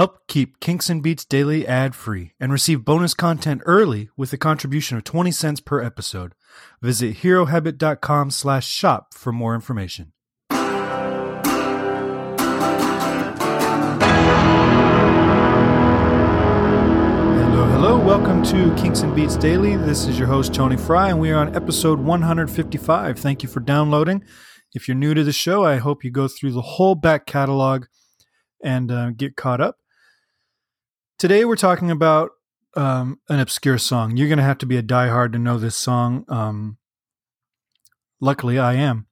Help keep Kinks and Beats Daily ad free and receive bonus content early with a contribution of 20 cents per episode. Visit herohabit.com slash shop for more information. Hello, hello. Welcome to Kinks and Beats Daily. This is your host, Tony Fry, and we are on episode 155. Thank you for downloading. If you're new to the show, I hope you go through the whole back catalog and uh, get caught up. Today, we're talking about um, an obscure song. You're going to have to be a diehard to know this song. Um, luckily, I am.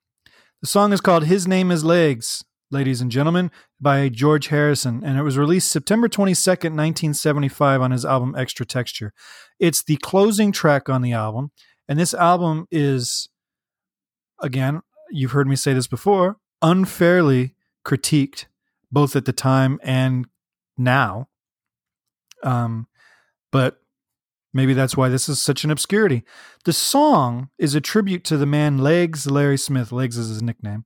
The song is called His Name is Legs, ladies and gentlemen, by George Harrison, and it was released September 22nd, 1975, on his album Extra Texture. It's the closing track on the album, and this album is, again, you've heard me say this before, unfairly critiqued both at the time and now. Um, but maybe that's why this is such an obscurity. The song is a tribute to the man Legs Larry Smith. Legs is his nickname,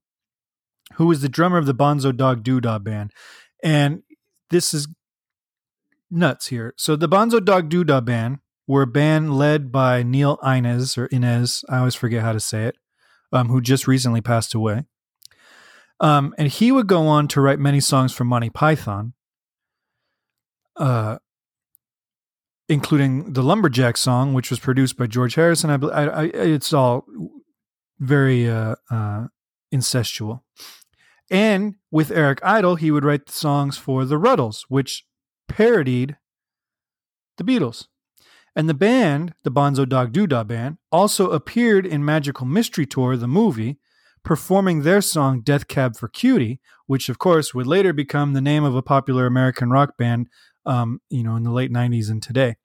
who was the drummer of the Bonzo Dog Doodah band, and this is nuts here. So the Bonzo Dog Doodah band were a band led by Neil Innes or Inez. I always forget how to say it. Um, who just recently passed away. Um, and he would go on to write many songs for Monty Python, uh, including the Lumberjack song, which was produced by George Harrison. I, I, I it's all very uh, uh, incestual. And with Eric Idle, he would write the songs for the Rutles, which parodied the Beatles. And the band, the Bonzo Dog Doodah Band, also appeared in Magical Mystery Tour, the movie, performing their song Death Cab for Cutie, which of course would later become the name of a popular American rock band, um, you know, in the late 90s and today.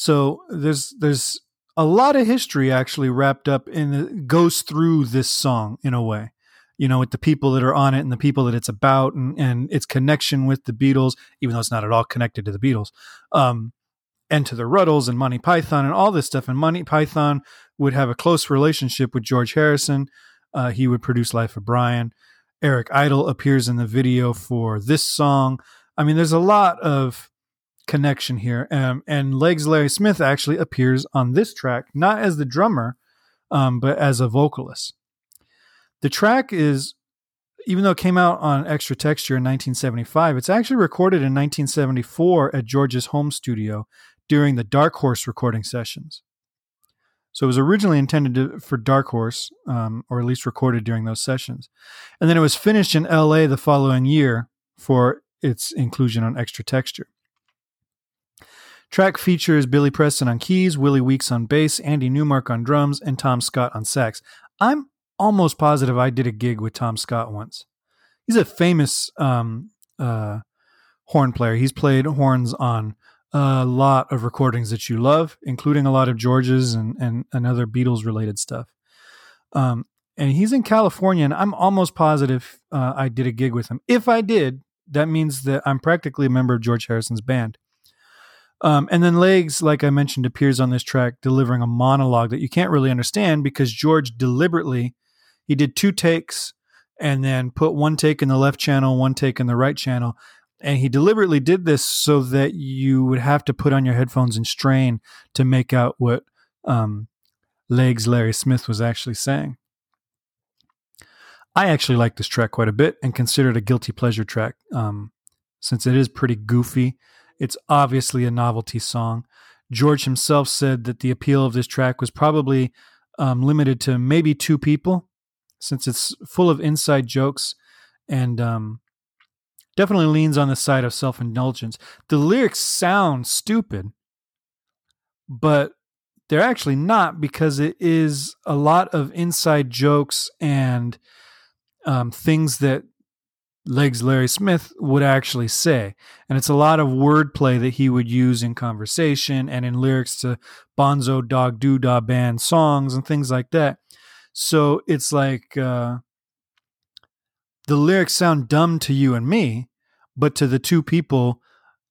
So there's there's a lot of history actually wrapped up in the, goes through this song in a way you know, with the people that are on it and the people that it's about and, and its connection with the Beatles, even though it's not at all connected to the Beatles. Um, and to the rutles and Monty Python and all this stuff. And Monty Python would have a close relationship with George Harrison. Uh, he would produce Life of Brian. Eric Idle appears in the video for this song. I mean, there's a lot of connection here. Um, and Legs Larry Smith actually appears on this track, not as the drummer, um, but as a vocalist. The track is, even though it came out on Extra Texture in 1975, it's actually recorded in 1974 at George's home studio during the Dark Horse recording sessions. So it was originally intended to, for Dark Horse, um, or at least recorded during those sessions. And then it was finished in LA the following year for its inclusion on Extra Texture. Track features Billy Preston on keys, Willie Weeks on bass, Andy Newmark on drums, and Tom Scott on sax. I'm almost positive I did a gig with Tom Scott once. He's a famous um, uh, horn player. He's played horns on a lot of recordings that you love, including a lot of George's and and, and other Beatles related stuff. Um, and he's in California, and I'm almost positive uh, I did a gig with him. If I did, that means that I'm practically a member of George Harrison's band. Um, and then Legs, like I mentioned, appears on this track delivering a monologue that you can't really understand because George deliberately he did two takes and then put one take in the left channel, one take in the right channel, and he deliberately did this so that you would have to put on your headphones and strain to make out what um, Legs Larry Smith was actually saying. I actually like this track quite a bit and consider it a guilty pleasure track um, since it is pretty goofy. It's obviously a novelty song. George himself said that the appeal of this track was probably um, limited to maybe two people, since it's full of inside jokes and um, definitely leans on the side of self indulgence. The lyrics sound stupid, but they're actually not because it is a lot of inside jokes and um, things that Legs Larry Smith would actually say. And it's a lot of wordplay that he would use in conversation and in lyrics to Bonzo Dog Doodah Band songs and things like that. So it's like uh, the lyrics sound dumb to you and me, but to the two people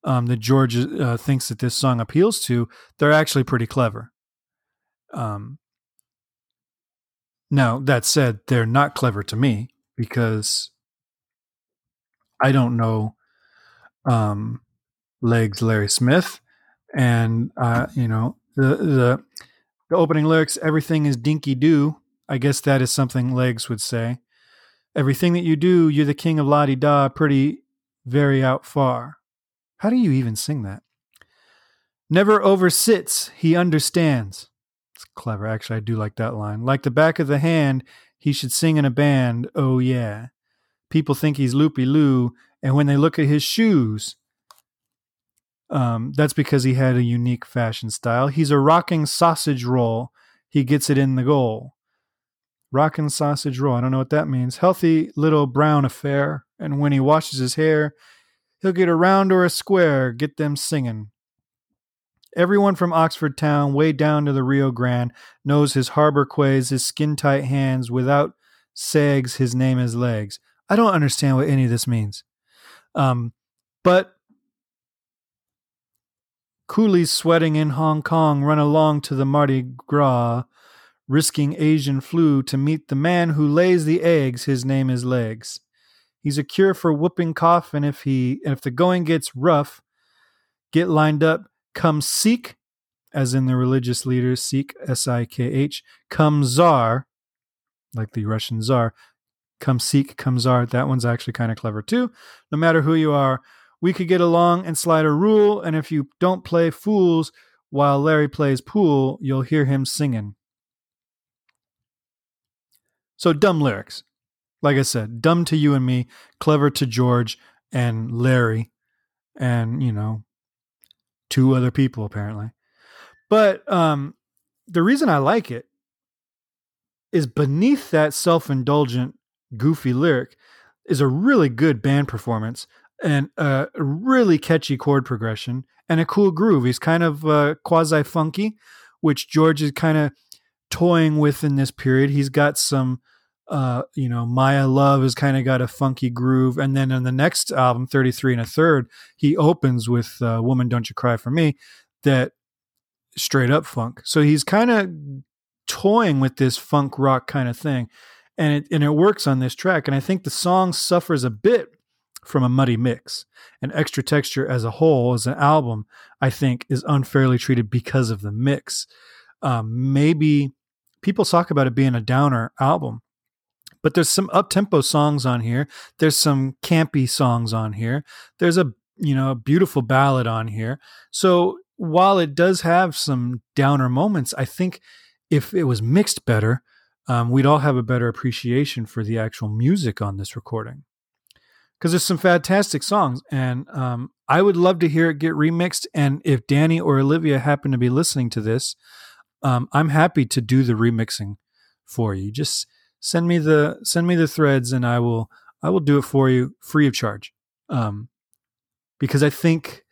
um, that George uh, thinks that this song appeals to, they're actually pretty clever. Um, now, that said, they're not clever to me because I don't know um, legs Larry Smith, and uh, you know the the the opening lyrics. Everything is dinky do. I guess that is something legs would say. Everything that you do, you're the king of la di da, pretty very out far. How do you even sing that? Never oversits, he understands. It's clever. Actually, I do like that line. Like the back of the hand, he should sing in a band. Oh, yeah. People think he's loopy loo, and when they look at his shoes, um, that's because he had a unique fashion style. He's a rocking sausage roll. He gets it in the goal. Rockin' sausage roll. I don't know what that means. Healthy little brown affair. And when he washes his hair, he'll get a round or a square. Get them singing. Everyone from Oxford town, way down to the Rio Grande, knows his harbor quays, his skin tight hands. Without sags, his name is legs. I don't understand what any of this means. Um, but coolies sweating in Hong Kong run along to the Mardi Gras risking Asian flu to meet the man who lays the eggs. His name is Legs. He's a cure for whooping cough, and if he and if the going gets rough, get lined up. Come Sikh, as in the religious leaders, Sikh S I K H. Come czar, like the Russian Tsar. Come Sikh, come Tsar. That one's actually kind of clever too. No matter who you are, we could get along and slide a rule. And if you don't play fools while Larry plays pool, you'll hear him singing. So dumb lyrics. Like I said, dumb to you and me, clever to George and Larry, and you know, two other people apparently. But um, the reason I like it is beneath that self-indulgent, goofy lyric is a really good band performance and a really catchy chord progression and a cool groove. He's kind of uh, quasi funky, which George is kind of toying with in this period. He's got some, uh, you know, Maya Love has kind of got a funky groove. And then in the next album, 33 and a third, he opens with uh, Woman Don't You Cry for Me, that straight up funk. So he's kind of toying with this funk rock kind of thing. And it, and it works on this track. And I think the song suffers a bit from a muddy mix. And extra texture as a whole, as an album, I think is unfairly treated because of the mix. Um, maybe people talk about it being a downer album, but there's some up tempo songs on here. There's some campy songs on here. There's a you know a beautiful ballad on here. So while it does have some downer moments, I think if it was mixed better, um, we'd all have a better appreciation for the actual music on this recording. Because there's some fantastic songs, and um, I would love to hear it get remixed. And if Dhani or Olivia happen to be listening to this, um, I'm happy to do the remixing for you. Just send me the send me the threads, and I will I will do it for you free of charge. Um, because I think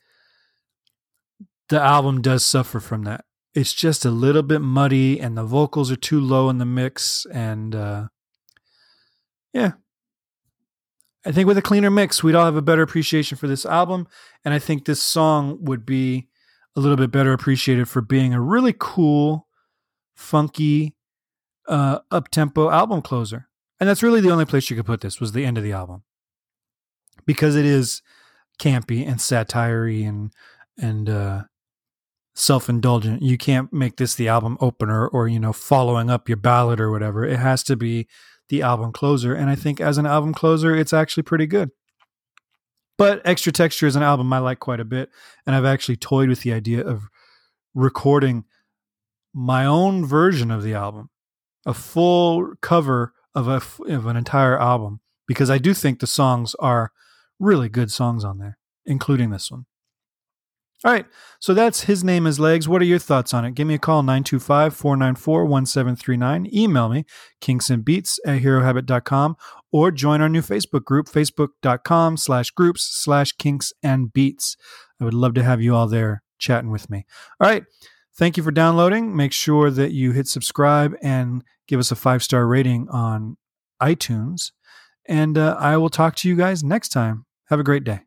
the album does suffer from that. It's just a little bit muddy, and the vocals are too low in the mix, and uh, yeah. I think with a cleaner mix, we'd all have a better appreciation for this album, and I think this song would be a little bit better appreciated for being a really cool, funky, uh, up tempo album closer. And that's really the only place you could put this was the end of the album, because it is campy and satire and and uh, self indulgent. You can't make this the album opener or you know following up your ballad or whatever. It has to be the album closer. And I think as an album closer, it's actually pretty good. But Extra Texture is an album I like quite a bit. And I've actually toyed with the idea of recording my own version of the album, a full cover of, a, of an entire album, because I do think the songs are really good songs on there, including this one. All right. So that's His Name is Legs. What are your thoughts on it? Give me a call, 925 494 1739. Email me, kingsandbeats at herohabit.com, or join our new Facebook group, facebook.com slash groups slash kinks and beats. I would love to have you all there chatting with me. All right. Thank you for downloading. Make sure that you hit subscribe and give us a five star rating on iTunes. And uh, I will talk to you guys next time. Have a great day.